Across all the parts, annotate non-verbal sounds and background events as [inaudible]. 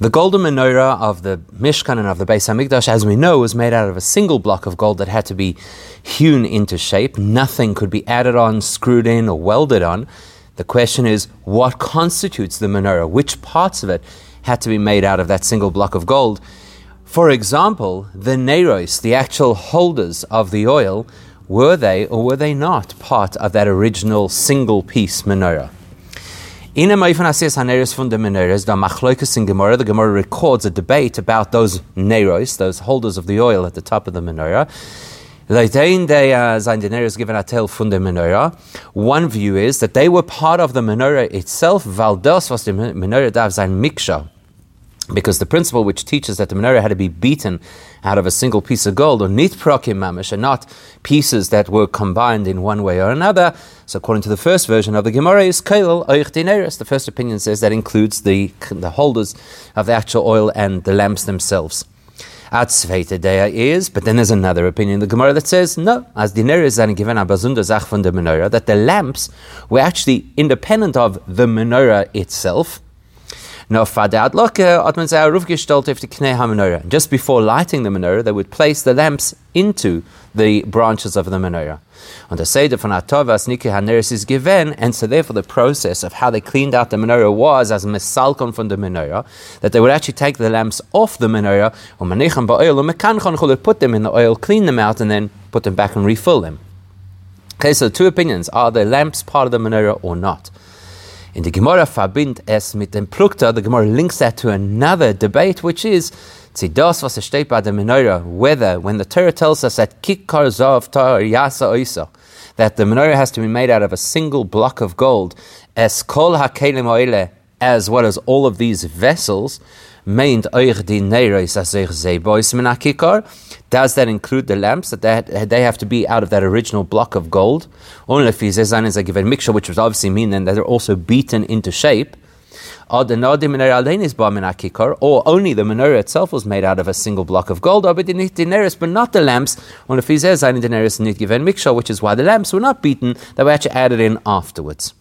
The golden menorah of the Mishkan and of the Beis Hamikdash, as we know, was made out of a single block of gold that had to be hewn into shape. Nothing could be added on, screwed in, or welded on. The question is, what constitutes the menorah? Which parts of it had to be made out of that single block of gold? For example, the neros, the actual holders of the oil, were they or were they not part of that original single piece menorah? In a Asiyas HaNeros from the Menorahs, the Machloikas in Gemara, the Gemara records a debate about those Neros, those holders of the oil at the top of the Menorah. Uh, menorah. One view is that they were part of the menorah itself. Valdos was the menorah dav sein miksha because the principle which teaches that the menorah had to be beaten out of a single piece of gold, or nit prokim mamish, and not pieces that were combined in one way or another. So, according to the first version of the Gemara, is kail oich. The first opinion says that includes the, the holders of the actual oil and the lamps themselves. At Sveitadea is, but then there's another opinion in the Gemara that says no, as dineris and given abazunda zach von the menorah, that the lamps were actually independent of the menorah itself Uh, just before lighting the menorah, they would place the lamps into the branches of the menorah. And the Seder von Atavas Niki Haneris is given, and so therefore the process of how they cleaned out the menorah was as mesalkon from the menorah, that they would actually take the lamps off the menorah, um, um, put them in the oil, clean them out, and then put them back and refill them. Okay, so two opinions. Are the lamps part of the menorah or not? In the Gemara verbind es mit dem Plukta, the Gemara links that to another debate, which is Tzidos was steht by the menorah, whether when the Torah tells us that Kikar Zav Tar Yasa Oisa, that the menorah has to be made out of a single block of gold, as Kol HaKelim Oile, as well as all of these vessels, Menakikar? Does that include the lamps that they, they have to be out of that original block of gold? Only if says a given mixture, which would obviously mean then that they're also beaten into shape. Or only the menorah itself was made out of a single block of gold, but not the lamps. Which is why the lamps were not beaten, they were actually added in afterwards.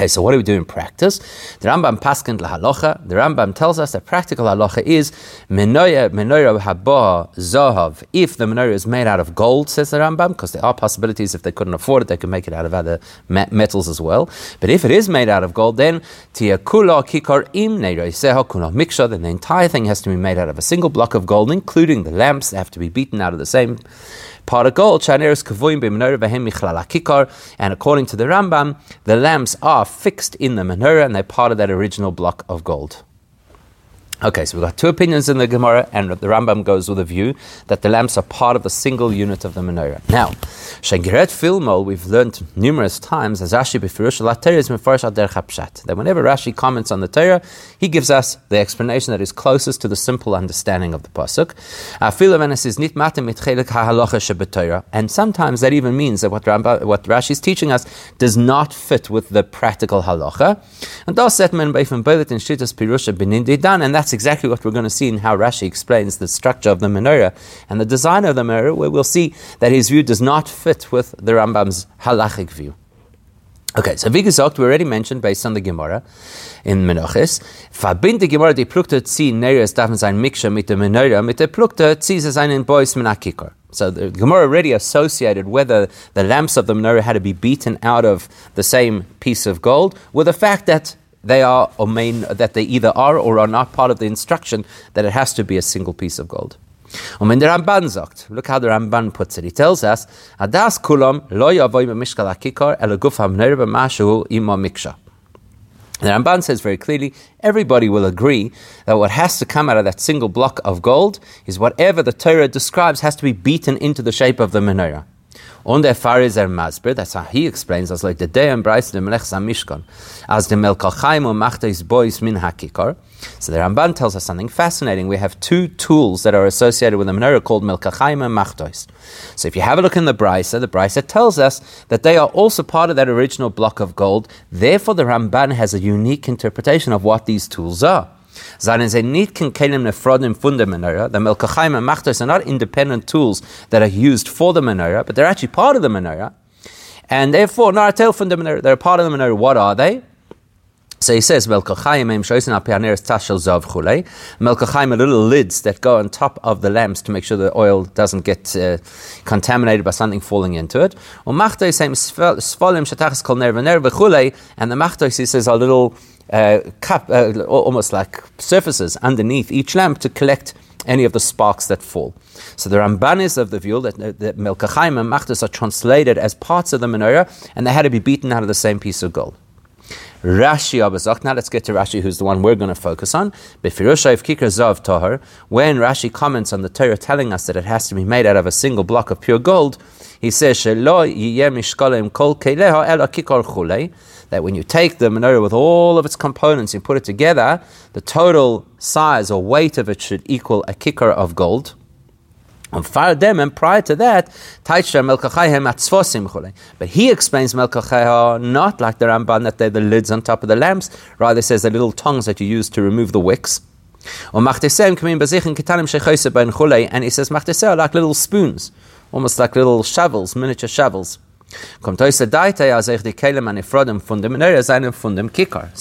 Okay, so what do we do in practice? The Rambam paskent lahalocha. The Rambam tells us that practical halacha is menorah menorah haba zahav. If the menorah is made out of gold, says the Rambam, because there are possibilities if they couldn't afford it, they could make it out of other metals as well. But if it is made out of gold, then tiakula kikar im seha kuna miksha. Then the entire thing has to be made out of a single block of gold, including the lamps. They have to be beaten out of the same pot of gold. And according to the Rambam, the lamps are fixed in the menorah and they're part of that original block of gold. Okay, so we've got two opinions in the Gemara, and the Rambam goes with a view that the lamps are part of a single unit of the menorah. Now, Shengeret Filmol, we've learned numerous times, as Rashi Befirush is Mefarish that whenever Rashi comments on the Torah, he gives us the explanation that is closest to the simple understanding of the Pasuk. And sometimes that even means that what, Rambam, what Rashi is teaching us does not fit with the practical halacha. And that's that's exactly what we're going to see in how Rashi explains the structure of the menorah and the design of the menorah, where we'll see that his view does not fit with the Rambam's halachic view. Okay, so wie gesagt, we already mentioned based on the Gemara in Menachis, verbinde Gemara die Plukte zi Neres darf sein Miksha mit der Menorah, mit der Plukte zi sie seinen Bois Menakikor. So the Gemara already associated whether the lamps of the menorah had to be beaten out of the same piece of gold with the fact that they are or main that they either are or are not part of the instruction that it has to be a single piece of gold. Und wenn Ramban sagt, look how the Ramban puts it, he tells us, Adas kulam lo el miksha. The Ramban says very clearly, everybody will agree that what has to come out of that single block of gold is whatever the Torah describes has to be beaten into the shape of the menorah. Und er der Phariser Masber, that's how he explains, as like the day and Bryce the Melech Mishkan, as the Melkachaim und is boys min hakikar. So the Ramban tells us something fascinating. We have two tools that are associated with the menorah called Melkachaim and Machtois. So if you have a look in the Brisa, the Brisa tells us that they are also part of that original block of gold. Therefore, the Ramban has a unique interpretation of what these tools are. Seien sie nicht keinem nefrodim menorah. The Melkachim and Machtos are not independent tools that are used for the menorah, but they're actually part of the menorah. And therefore, Naratel from the menorah, they're part of the menorah. What are they? So he says, Melkachayim im shoisin al pianeres tashel zav chulei. Melkachayim are little lids that go on top of the lamps to make sure the oil doesn't get uh, contaminated by something falling into it. Svolim shatachas kol ner v'ner v'chulei. And the machtois, he says, are little uh, cup, uh, almost like surfaces underneath each lamp to collect any of the sparks that fall. So the Ramban is of the view that, that Melkachayim and Machtos are translated as parts of the menorah and they had to be beaten out of the same piece of gold. Rashi Abazok. Now let's get to Rashi, who's the one we're going to focus on. When Rashi comments on the Torah telling us that it has to be made out of a single block of pure gold, he says, kol ela kikar chulei. That when you take the menorah with all of its components and put it together, the total size or weight of it should equal a kikar of gold. And them, and prior to that, But he explains Melkachayah not like the Ramban that they're the lids on top of the lamps, rather says the little tongs that you use to remove the wicks. And he says Machtesem like little spoons, almost like little shovels, miniature shovels. Er so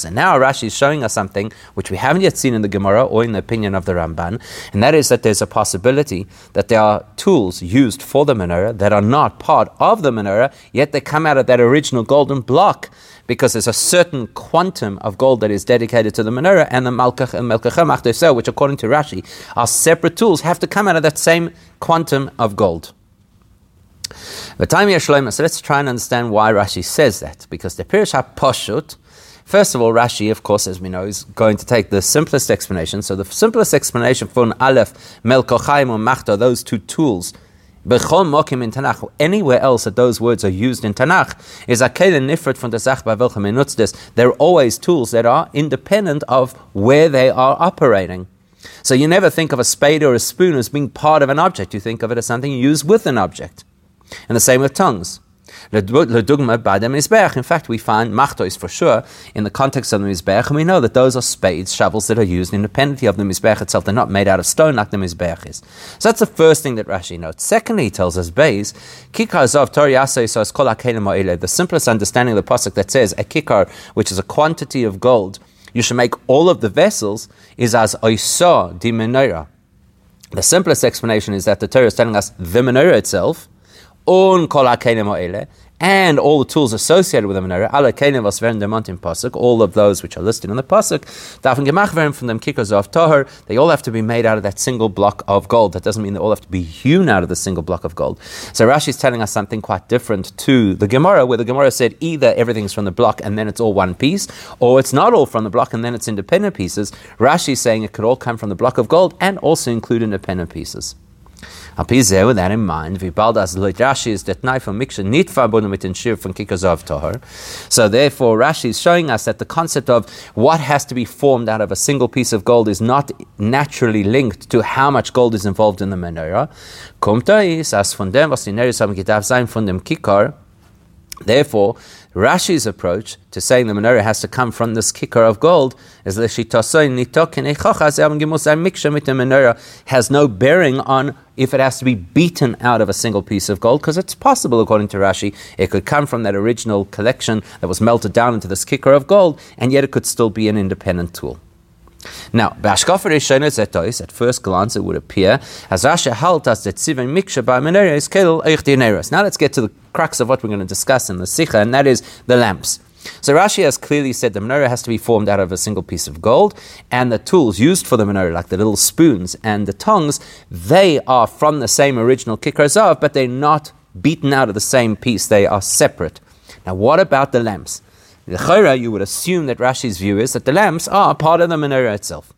now Rashi is showing us something which we haven't yet seen in the Gemara or in the opinion of the Ramban, and that is that there's a possibility that there are tools used for the menorah that are not part of the menorah, yet they come out of that original golden block because there's a certain quantum of gold that is dedicated to the menorah, and the Malkach and Melkachem which according to Rashi are separate tools, have to come out of that same quantum of gold. So let's try and understand why Rashi says that. Because the Pirish HaPoshut, first of all, Rashi, of course, as we know, is going to take the simplest explanation. So the simplest explanation for an Aleph, Melkochaim, or Machta, those two tools, Bechol Mokim in Tanakh, anywhere else that those words are used in Tanakh, is Akele Nifrit from the Zach Bavelchem They're always tools that are independent of where they are operating. So you never think of a spade or a spoon as being part of an object. You think of it as something you use with an object. And the same with tongues. In fact, we find machtois for sure in the context of the mizbech, and we know that those are spades, shovels that are used independently of the mizbech itself. They're not made out of stone like the mizbech is. So that's the first thing that Rashi notes. Secondly, he tells us beis kikar zov The simplest understanding of the pasuk that says a kikar, which is a quantity of gold, you should make all of the vessels, is as oisa di menorah. The simplest explanation is that the Torah is telling us the menorah itself on kol and all the tools associated with the menorah, ala kelim vasveren demontim pasuk, all of those which are listed in the pasuk, dafen gemachveren from them kikkos of tahar, they all have to be made out of that single block of gold. That doesn't mean they all have to be hewn out of the single block of gold. So Rashi is telling us something quite different to the Gemara, where the Gemara said either everything's from the block and then it's all one piece, or it's not all from the block and then it's independent pieces. Rashi is saying it could all come from the block of gold and also include independent pieces. With that in mind, as Rashi is that knife from Miksha nit verbunden mit den Shir von Kikazov Toher. So therefore, Rashi is showing us that the concept of what has to be formed out of a single piece of gold is not naturally linked to how much gold is involved in the menorah. Kommt is, as von dem, was die Neris haben gedarf sein von dem Kikar, Therefore, Rashi's approach to saying the menorah has to come from this kicker of gold is that menorah has no bearing on if it has to be beaten out of a single piece of gold, because it's possible, according to Rashi, it could come from that original collection that was melted down into this kicker of gold, and yet it could still be an independent tool. Now, Bashkofer Rishonos Etois, at first glance it would appear, as Rasha as the Tzivin Miksha by Meneres Kedel Eich Now let's get to the crux of what we're going to discuss in the Sikha, and that is the lamps. So Rashi has clearly said the menorah has to be formed out of a single piece of gold, and the tools used for the menorah, like the little spoons and the tongs, they are from the same original kikar zav, but they're not beaten out of the same piece. They are separate. Now, what about the lamps? The chayra, you would assume that Rashi's view is that the lamps are part of the menorah itself.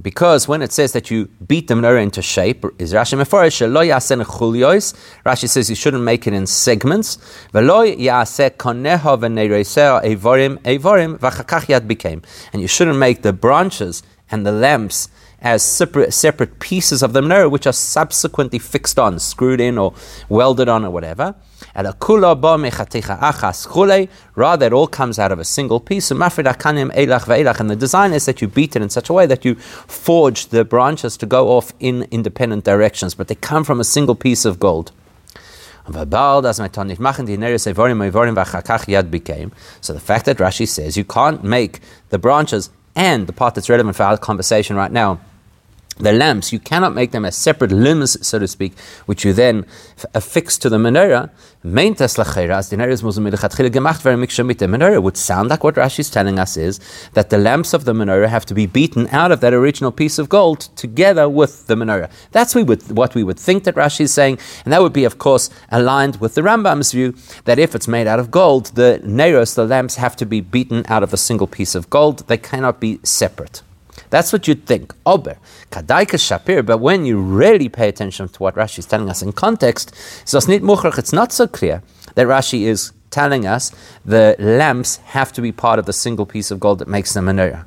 Because when it says that you beat the menorah into shape, is Rashi meforish. Rashi says you shouldn't make it in segments. And you shouldn't make the branches and the lamps as separate, separate pieces of the menorah, which are subsequently fixed on, screwed in, or welded on, or whatever. Rather, it all comes out of a single piece. And the design is that you beat it in such a way that you forge the branches to go off in independent directions, but they come from a single piece of gold. So the fact that Rashi says you can't make the branches and the part that's relevant for our conversation right now the lamps, you cannot make them as separate limbs, so to speak, which you then affix to the menorah. The menorah would sound like what Rashi is telling us is that the lamps of the menorah have to be beaten out of that original piece of gold together with the menorah. That's what we would think that Rashi is saying, and that would be, of course, aligned with the Rambam's view that if it's made out of gold, the neros, the lamps, have to be beaten out of a single piece of gold. They cannot be separate. That's what you'd think. Ober, kadaika shapir. But when you really pay attention to what Rashi is telling us in context, it's not so clear that Rashi is telling us the lamps have to be part of the single piece of gold that makes the menorah.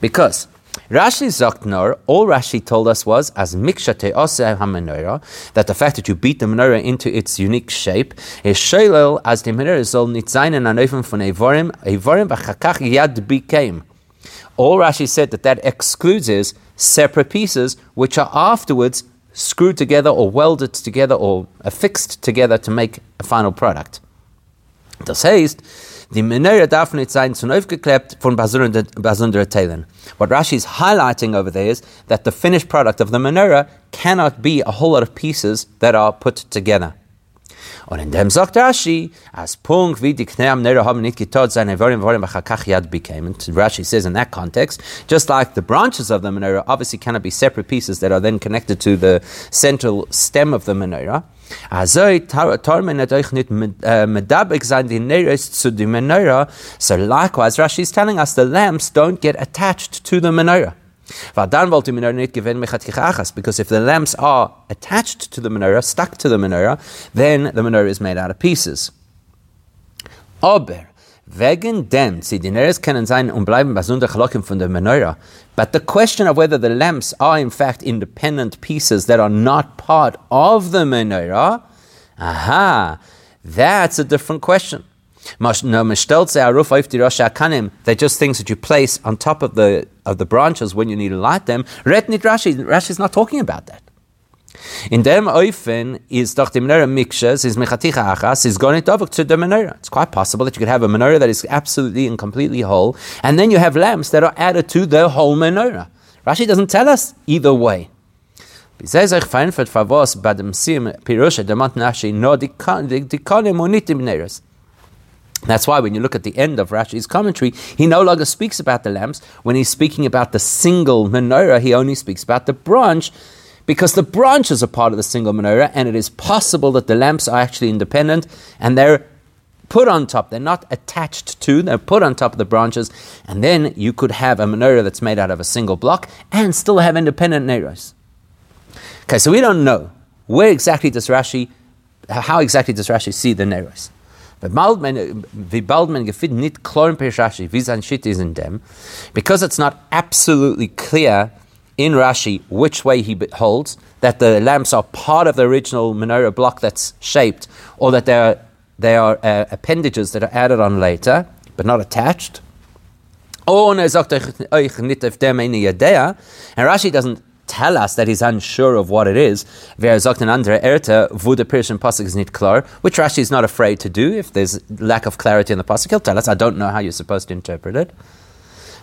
Because Rashi Zaknor, all Rashi told us was as mikshate menorah that the fact that you beat the menorah into its unique shape is shalel as the menorah soll nit sein an von evorim evorim b'chakach yad became. All Rashi said that that excludes is separate pieces which are afterwards screwed together or welded together or affixed together to make a final product. Das heißt, the Menorah darf nicht sein zu aufgeklebt von besonderen Teilen. What Rashi is highlighting over there is that the finished product of the menorah cannot be a whole lot of pieces that are put together. Und in dem sagt Rashi, as Punkt wie die Knei am Nero haben nicht getot Worim Bachakach Yad became. And Rashi says in that context, just like the branches of the menorah obviously cannot be separate pieces that are then connected to the central stem of the menorah. Azoi euch uh, sein die Neres zu the menorah. So likewise, Rashi is telling us the lamps don't get attached to the menorah. Because if the lamps are attached to the menorah, stuck to the menorah, then the menorah is made out of pieces. Aber, wegen dem, sie die Neres können sein und bleiben besonders Chalokim von der menorah. But the question of whether the lamps are in fact independent pieces that are not part of the menorah, aha, that's a different question. They're just things that you place on top of the of the branches when you need to light them. Retnit Rashi, Rashi is not talking about that. In dem Eufen is doch the menorah mikshas is mechaticha achas is going to to the menorah. It's quite possible that you could have a menorah that is absolutely and completely whole, and then you have lamps that are added to the whole menorah. Rashi doesn't tell us either way. That's why when you look at the end of Rashi's commentary, he no longer speaks about the lamps. When he's speaking about the single menorah, he only speaks about the branch because the branches are part of the single menorah, and it is possible that the lamps are actually independent and they're put on top. They're not attached to, they're put on top of the branches, and then you could have a menorah that's made out of a single block and still have independent neros. Okay, so we don't know where exactly does Rashi, how exactly does Rashi see the neros. Because it's not absolutely clear in Rashi which way he holds, that the lamps are part of the original menorah block that's shaped, or that they are, they are uh, appendages that are added on later, but not attached. Or, and Rashi doesn't tell us that he's unsure of what it is. Which Rashi is not afraid to do. If there's lack of clarity in the pasuk, he'll tell us. I don't know how you're supposed to interpret it.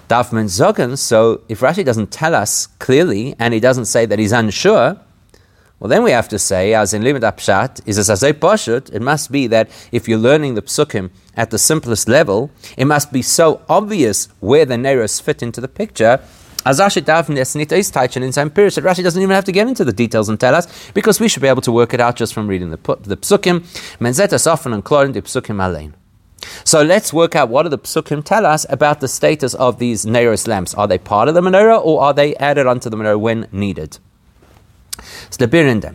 So if Rashi doesn't tell us clearly and he doesn't say that he's unsure, well, then we have to say, as in Limit Apshat, is a Sazay Pashut, it must be that if you're learning the psukim at the simplest level, it must be so obvious where the Neros fit into the picture. As Rashi in some periods, Rashi doesn't even have to get into the details and tell us, because we should be able to work it out just from reading the, the psukim. Menzetas often and klorin the psukim alein. So let's work out what do the psukim tell us about the status of these Neros lamps. Are they part of the menorah or are they added onto the menorah when needed? So the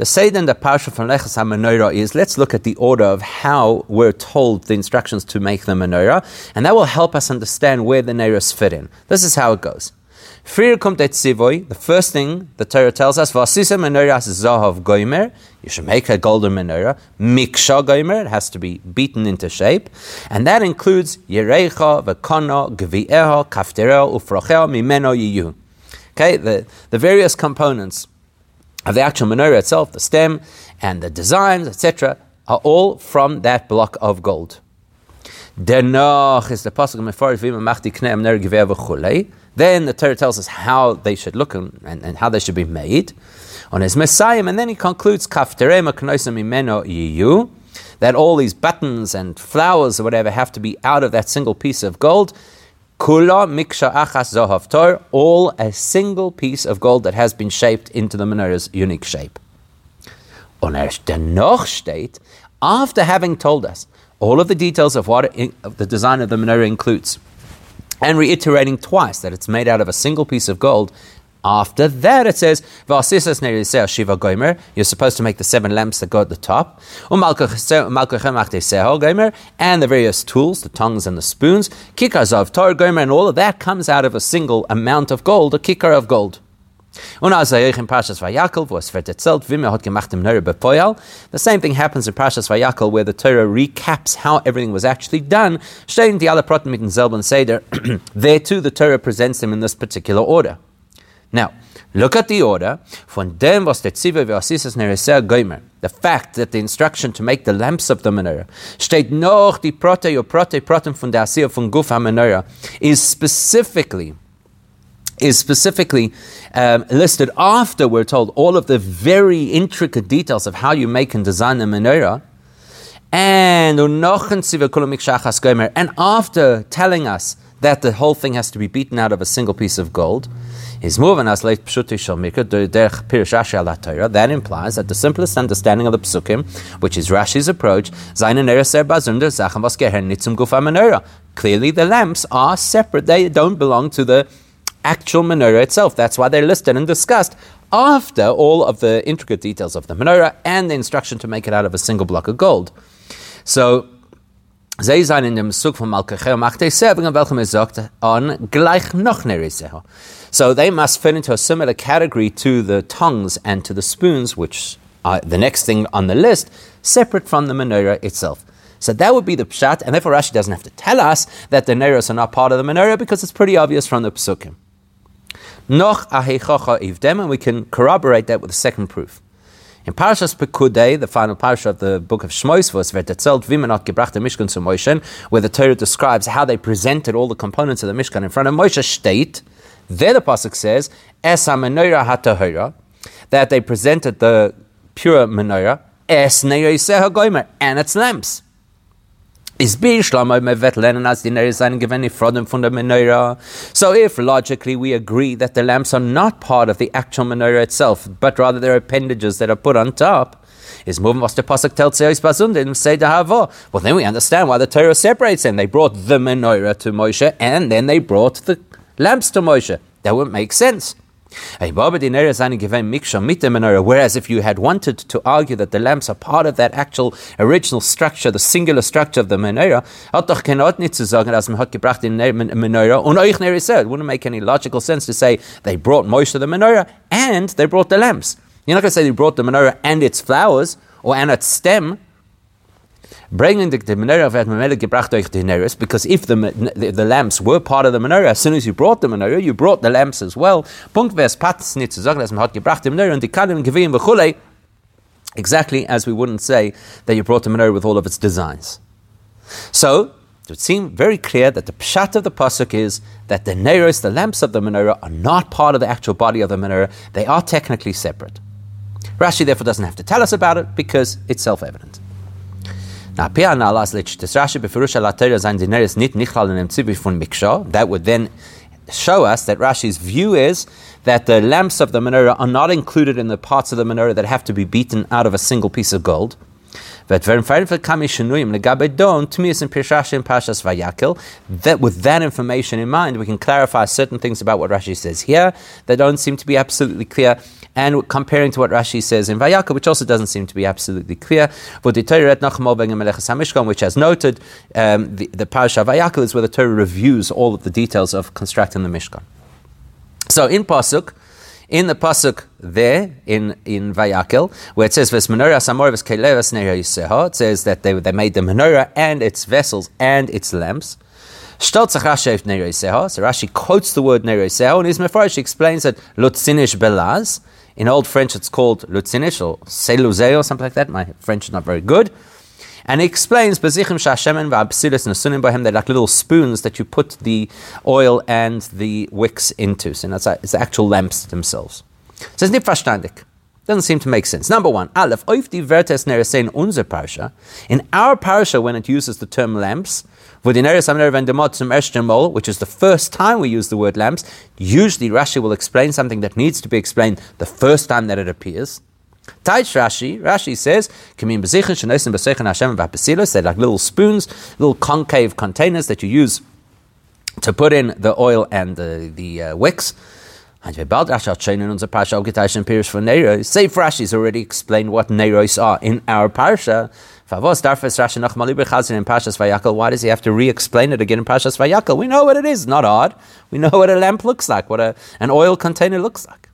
the Seder in the Parsha from Leches HaMenorah is, let's look at the order of how we're told the instructions to make the menorah, and that will help us understand where the Neros fit in. This is how it goes. The first thing the Torah tells us, Vasisa menorah zahav goimer, you should make a golden menorah. Miksha goimer, it has to be beaten into shape. And that includes yerecha, v'kono, gvi'eho, kaftereo, ufrocheo, mimeno yiyu. Okay, the, the various components of the actual menorah itself, the stem and the designs, etc., are all from that block of gold. Then the Torah tells us how they should look and, and, and how they should be made on his Messiah, and then he concludes that all these buttons and flowers or whatever have to be out of that single piece of gold. Kula miksha achas zohav tor, all a single piece of gold that has been shaped into the menorah's unique shape. Und dennoch steht, after having told us all of the details of what it, of the design of the menorah includes, and reiterating twice that it's made out of a single piece of gold, after that, it says, Shiva you're supposed to make the seven lamps that go at the top, and the various tools, the tongues and the spoons, and all of that comes out of a single amount of gold, a kicker of gold. The same thing happens in Parshas Vayakal, where the Torah recaps how everything was actually done. [clears throat] There too, the Torah presents them in this particular order. Now, look at the order. Von dem, was der Ziva v'asisas nereser goimer. The fact that the instruction to make the lamps of the menorah steht noch die prote or prote protem von der Asiyah von Guf menorah is specifically is specifically um, listed after we're told all of the very intricate details of how you make and design the menorah. And and after telling us that the whole thing has to be beaten out of a single piece of gold, as late That implies that the simplest understanding of the psukim, which is Rashi's approach, Clearly, the lamps are separate; they don't belong to the actual menorah itself. That's why they're listed and discussed after all of the intricate details of the menorah and the instruction to make it out of a single block of gold. So Zij zijn in de Mesuk van Malkachel Machte Seving, welchem is sagt, on gleich noch neriseho. So they must fit into a similar category to the tongues and to the spoons, which are the next thing on the list, separate from the menorah itself. So that would be the pshat, and therefore Rashi doesn't have to tell us that the menorahs are not part of the menorah because it's pretty obvious from the psukim. Noch ahechacha ivdem, and we can corroborate that with the second proof. In Parashas Pekudei, the final parasha of the book of Shmos, was Vimenot Gebracht Mishkan to Moshe, where the Torah describes how they presented all the components of the Mishkan in front of Moshe state. There the pasuk says, Es menorah hatahora, that they presented the pure menorah, Es goimer, and its lamps. Is as the Nerizan given Ifrodim from the menorah? So if logically we agree that the lamps are not part of the actual menorah itself, but rather they're appendages that are put on top, is moving was the pasuk tells say the havo. Well, then we understand why the Torah separates them. They brought the menorah to Moshe, and then they brought the lamps to Moshe. That would make sense. Whereas if you had wanted to argue that the lamps are part of that actual original structure, the singular structure of the menorah, it wouldn't make any logical sense to say they brought Moshe the menorah and they brought the lamps. You're not going to say they brought the menorah and its flowers or and its stem bringing the, the menorah werd memele gebracht durch the Neres, because if the, the, the, lamps were part of the menorah, as soon as you brought the menorah, you brought the lamps as well. Punkt es patz nicht zu sagen, dass man hat gebracht menorah und die bechulei, exactly as we wouldn't say that you brought the menorah with all of its designs. So, it would seem very clear that the pshat of the pasuk is that the neros, the lamps of the menorah, are not part of the actual body of the menorah. They are technically separate. Rashi therefore doesn't have to tell us about it because it's self-evident. That would then show us that Rashi's view is that the lamps of the menorah are not included in the parts of the menorah that have to be beaten out of a single piece of gold. That with that information in mind, we can clarify certain things about what Rashi says here that don't seem to be absolutely clear and comparing to what Rashi says in Vayaka, which also doesn't seem to be absolutely clear. Which has noted, um, the, the parasha Vayaka is where the Torah reviews all of the details of constructing the Mishkan. So in Pasuk, in the pasuk there in in Vayakel, where it says menorah samor it says that they, they made the menorah and its vessels and its lamps. So Rashi quotes the word Neiroiseha, and his Mefarish explains that Lutzinish Belaz. In Old French, it's called Lutzinish or Seluzeo or something like that. My French is not very good. And he explains, they're like little spoons that you put the oil and the wicks into. So it's, the actual lamps themselves. So it's nicht verstandig. Doesn't seem to make sense. Number one, Aleph, oif die Vertes in unser Parsha. In our Parsha, when it uses the term lamps, which is the first time we use the word lamps, usually Rashi will explain something that needs to be explained the first time that it appears. Taich Rashi, Rashi says, Hashem they're like little spoons, little concave containers that you use to put in the oil and the, the uh, wicks. And Ogitaish Pirish for. Save Rashi's already explained what Neiros are in our Parsha. Favos noch mal in Vayakal. Why does he have to re-explain it again in Pashas Vayakal? We know what it is. Not odd. We know what a lamp looks like. What a, an oil container looks like.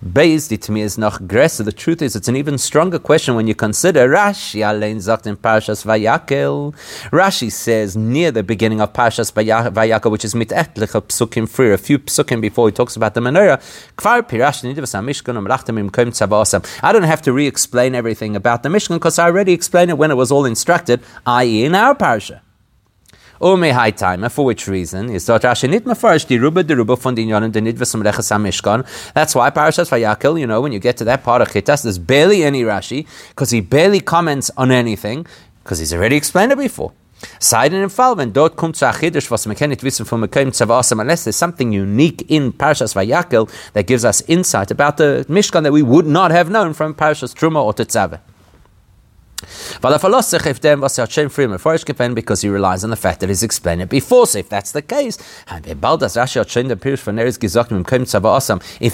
Based it noch größer. The truth is, it's an even stronger question when you consider Rashi allein sagt in Parshas Vayakel. Rashi says near the beginning of Parshas Vayakel, which is mit etliche psukim früher, a few psukim before he talks about the menorah. Kvar pirash nidivas mishkan umlachtem im koim tzavasam. I don't have to re-explain everything about the Mishkan because I already explained it when it was all instructed, i.e. in our parsha. Ume high time. For which reason? Is that Rashi nit mafarish di ruba di ruba von dinyonim de nidvas melechas mishkan. That's why Parashas Vayakel, you know, when you get to that part of Chitas, there's barely any Rashi, because he barely comments on anything, because he's already explained it before. Side in Fall, when dort kommt zu Achidisch, was man kann nicht wissen von Mekim Tzavasam, unless there's something unique in Parashas Vayakel that gives us insight about the Mishkan that we would not have known from Parashas Truma or Tetzaveh. Because he relies on the fact that he's explained it before. So if that's the case, if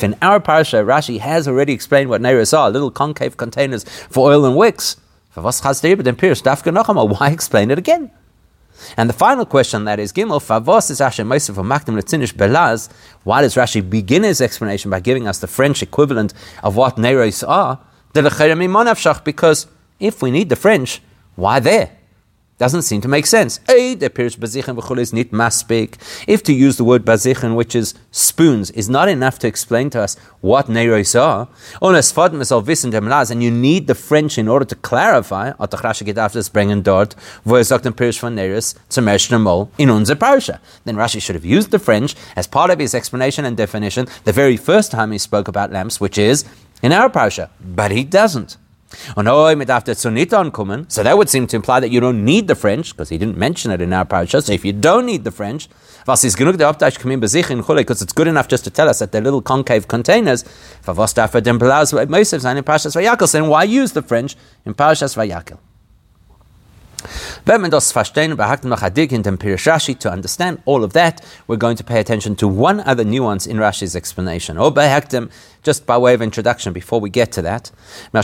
in our parasha Rashi has already explained what Neres are, little concave containers for oil and wicks, why explain it again? And the final question that is Gimel, Favos is Rashi Moshe for Makdim Letzinish Belaz. Why does Rashi begin his explanation by giving us the French equivalent of what Neros are? Because if we need the French, why there? Doesn't seem to make sense. If to use the word bazichen, which is spoons, is not enough to explain to us what neiros are, and you need the French in order to clarify, then Rashi should have used the French as part of his explanation and definition the very first time he spoke about lamps, which is in our parsha, but he doesn't. Oh, so that would seem to imply that you don't need the French, because he didn't mention it in our parasha. So if you don't need the French, because it's good enough just to tell us that they're little concave containers, er then why use the French in Parashas Vayakel? Wenn man das verstehen, ein Dig in dem Pirish Rashi to understand all of that, we're going to pay attention to one other nuance in Rashi's explanation. Oh, or behektem, just by way of introduction, before we get to that. The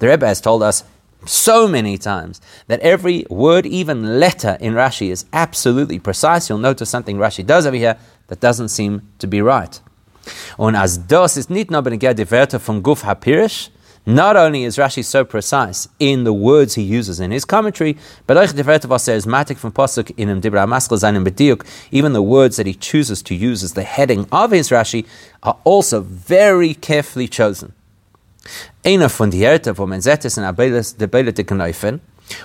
Rebbe has told us so many times that every word, even letter in Rashi is absolutely precise. You'll notice something Rashi does over here that doesn't seem to be right. Und as das ist nicht nur die Werte von Guf HaPirish, not only is Rashi so precise in the words he uses in his commentary, but even the words that he chooses to use as the heading of his Rashi are also very carefully chosen.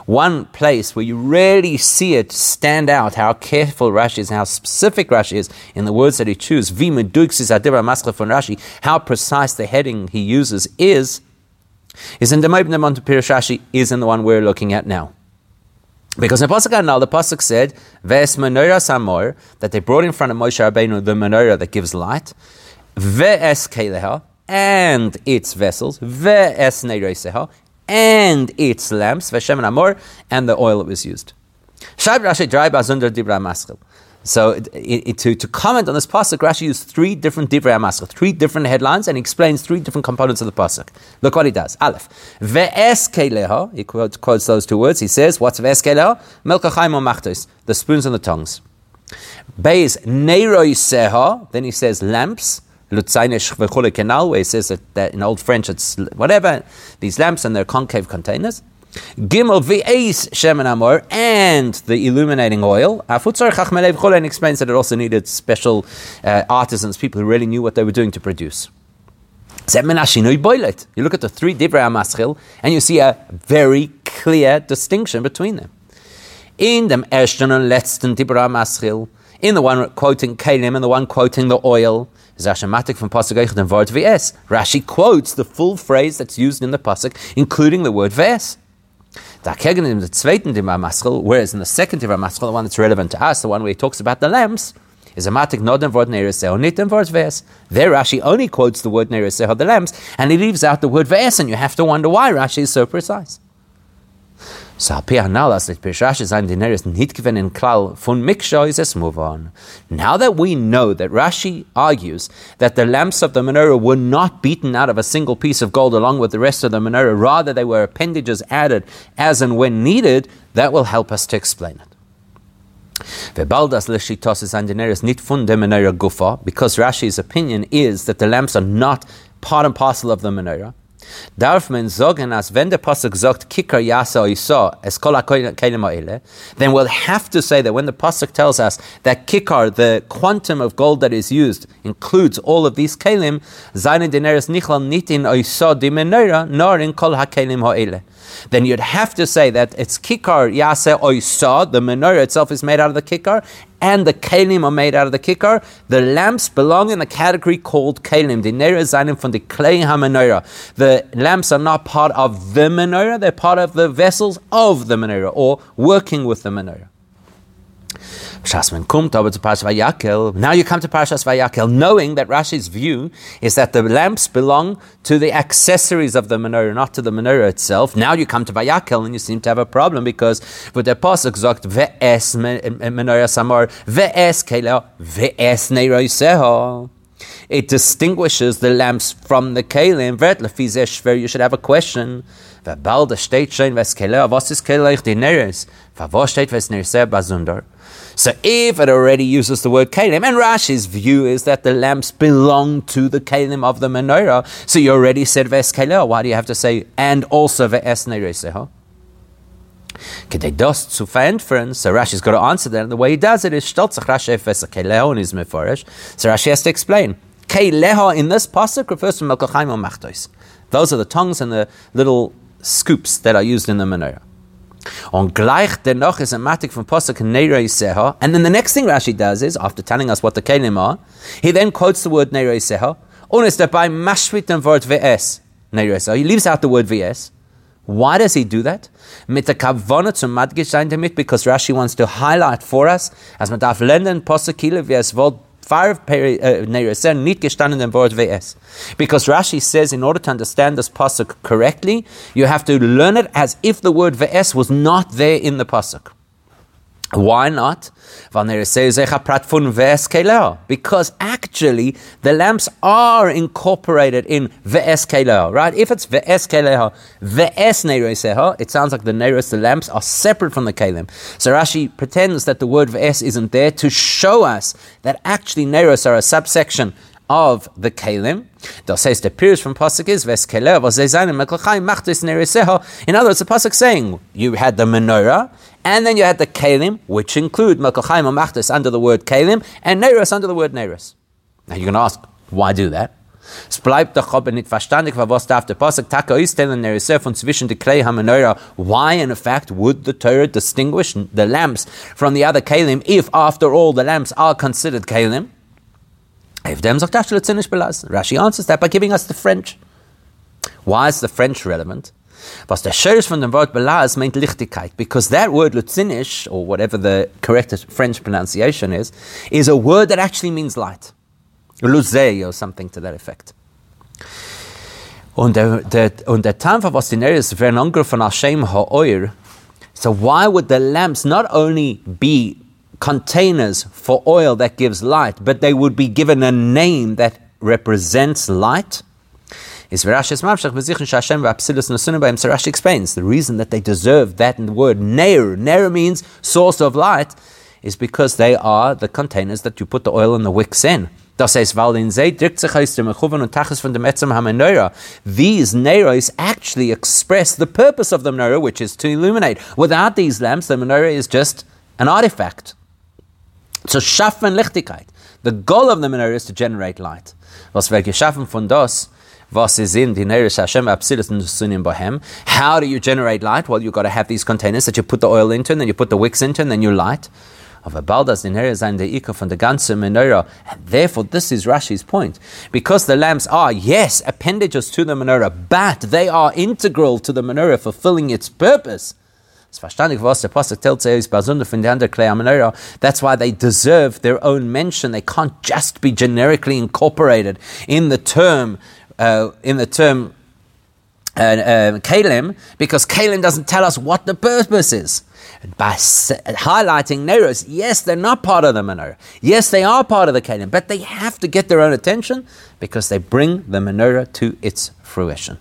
One place where you really see it stand out how careful Rashi is, how specific Rashi is in the words that he chooses. How precise the heading he uses is is in the Moibnim on Pirashashi is in the one we're looking at now. Because in Pasuk now, the Pasuk said, Ves menorah samor, that they brought in front of Moshe Rabbeinu the menorah that gives light, Ves keleha, and its vessels, Ves neireseha, and its lamps, Veshem amor, and the oil that was used. Shaib Rashi Drai Bazundar Dibra. So it, it, to, to comment on this pasuk, Rashi used three different divrei amaskal, three different headlines, and explains three different components of the pasuk. Look what he does. Aleph ve'es keleha. He quotes, quotes, those two words. He says, "What's ve'es keleha? Melkachayim machtos, the spoons and the tongues." Beis neiroi seha. Then he says lamps. Lutzainesh kenal, where he says that, that in Old French it's whatever these lamps and their concave containers. Gimel v'eis shemen amor and the illuminating oil. Afutzar Chachmelev Cholen explains that it also needed special uh, artisans, people who really knew what they were doing to produce. You look at the three Divrei HaMaschil and you see a very clear distinction between them. In the Ersten and Letzten Divrei HaMaschil, in the one quoting Kalim and the one quoting the oil, is Ashamatik from Pasuk and Vort. Rashi quotes the full phrase that's used in the Pasuk, including the word VS. in the zweiten HaMaschil, whereas in the second Divrei HaMaschil, the one that's relevant to us, the one where he talks about the lamps, is a matik in word nereseho, nit in word ves. There Rashi only quotes the word nereseho, the lamps, and he leaves out the word ves, and you have to wonder why Rashi is so precise. Now that we know that Rashi argues that the lamps of the menorah were not beaten out of a single piece of gold along with the rest of the menorah, rather they were appendages added as and when needed, that will help us to explain it. Because Rashi's opinion is that the lamps are not part and parcel of the menorah. Darf man sagen, als wenn der Pasuk sagt, Kikar Yasa Isa, es kol then we'll have to say that when the Pasuk tells us that Kikar, the quantum of gold that is used, includes all of these Kelim, seine Dineris Nichlal Nitin in Isa di menorah, nor in kol ha-kelim ha'ele then you'd have to say that it's kikar yase oisa, the menorah itself is made out of the kikar, and the kalim are made out of the kikar. The lamps belong in the category called kalim. The nera zanim from the clay menorah. The lamps are not part of the menorah; they're part of the vessels of the menorah, or working with the menorah. Now you come to Parshas Vayakel, knowing that Rashi's view is that the lamps belong to the accessories of the menorah, not to the menorah itself. Now you come to Vayakel and you seem to have a problem because with the pasuk sagt ve'es menorah samar ve'es kela ve'es neiroiseho. It distinguishes the lamps from the kalim. Vert you should have a question. V'bal steht schon ves kela. Was ist kela ich die neres? V'vos steht ves bazundar. So if it already uses the word kalim, and Rashi's view is that the lamps belong to the kalim of the menorah, so you already said ves kalim. Why do you have to say and also ve'es nereseho? Kedei das zu verändern, so Rashi's got to answer that. And the way he does it is stolzach Rashi efes keleho in his meforish. So Rashi has to explain. Keleho in this pasuk refers to melkochaim machtois. Those are the tongues and the little scoops that are used in the menorah. On gleich dennoch is a matik from Posuk Neirei Seha. And then the next thing Rashi does is, after telling us what the Kelim are, he then quotes the word Neirei Seha. Ist dabei mashvit dem Wort VS. Neirei Seha. He leaves out the word VS. Why does he do that? Mit der Kavona zum Madgish sein damit, because Rashi wants to highlight for us, as man darf lernen, es wollt, uh. Because Rashi says in order to understand this pasuk correctly, you have to learn it as if the word ve'es was not there in the pasuk. Why not? Because actually the lamps are incorporated in ve'es right? If it's ve'es keleha, ve'es it sounds like the neros, the lamps, are separate from the kelim. So Rashi pretends that the word ve'es isn't there to show us that actually neros are a subsection of the kalim. Das the Pirush from Pasuk is Ves Kelev, In other words, the Pasuk saying you had the menorah, and then you had the kalim, which include Melkochaim Machtis under the word kalim, and Neros under the word Neros. Now you're going to ask, why do that? Es bleibt doch aber nicht verstandig, der Pasuk Taka ausstellen, der ist von zwischen HaMenorah. Why, in effect, would the Torah distinguish the lamps from the other Kalim if, after all, the lamps are considered Kalim? Rashi answers that by giving us the French. Why is the French relevant? Was der Schöres von dem Wort Belaz meint Lichtigkeit, because that word Lutzinish, or whatever the correct French pronunciation is, is a word that actually means light. Luzei or something to that effect. Und der, der, und der Tanfa was die Neres Angriff von Hashem ha'oir. So why would the lamps not only be containers for oil that gives light, but they would be given a name that represents light. Is Rashi explains the reason that they deserve that in the word Neir. Neir means source of light, is because they are the containers that you put the oil and the wicks in. These Neros actually express the purpose of the menorah, which is to illuminate. Without these lamps, the menorah is just an artifact. So schaffen Lichtigkeit. The goal of the menorah is to generate light. Was wir geschaffen von das, was is in die Neres Hashem Absilis and Sunim Bohem. How do you generate light? Well, you've got to have these containers that you put the oil into, and then you put the wicks into, and then you light. Aber bald das Inher sein der Ika von der ganzen menorah. And therefore, this is Rashi's point. Because the lamps are, yes, appendages to the menorah, but they are integral to the menorah, fulfilling its purpose. It's verstandig, was Pastor tells. That's why they deserve their own mention. They can't just be generically incorporated in the term, uh, in the term uh, uh, Kalim, because Kalim doesn't tell us what the purpose is by highlighting Neros, yes, they're not part of the menorah. Yes, they are part of the Canaan, but they have to get their own attention because they bring the menorah to its fruition.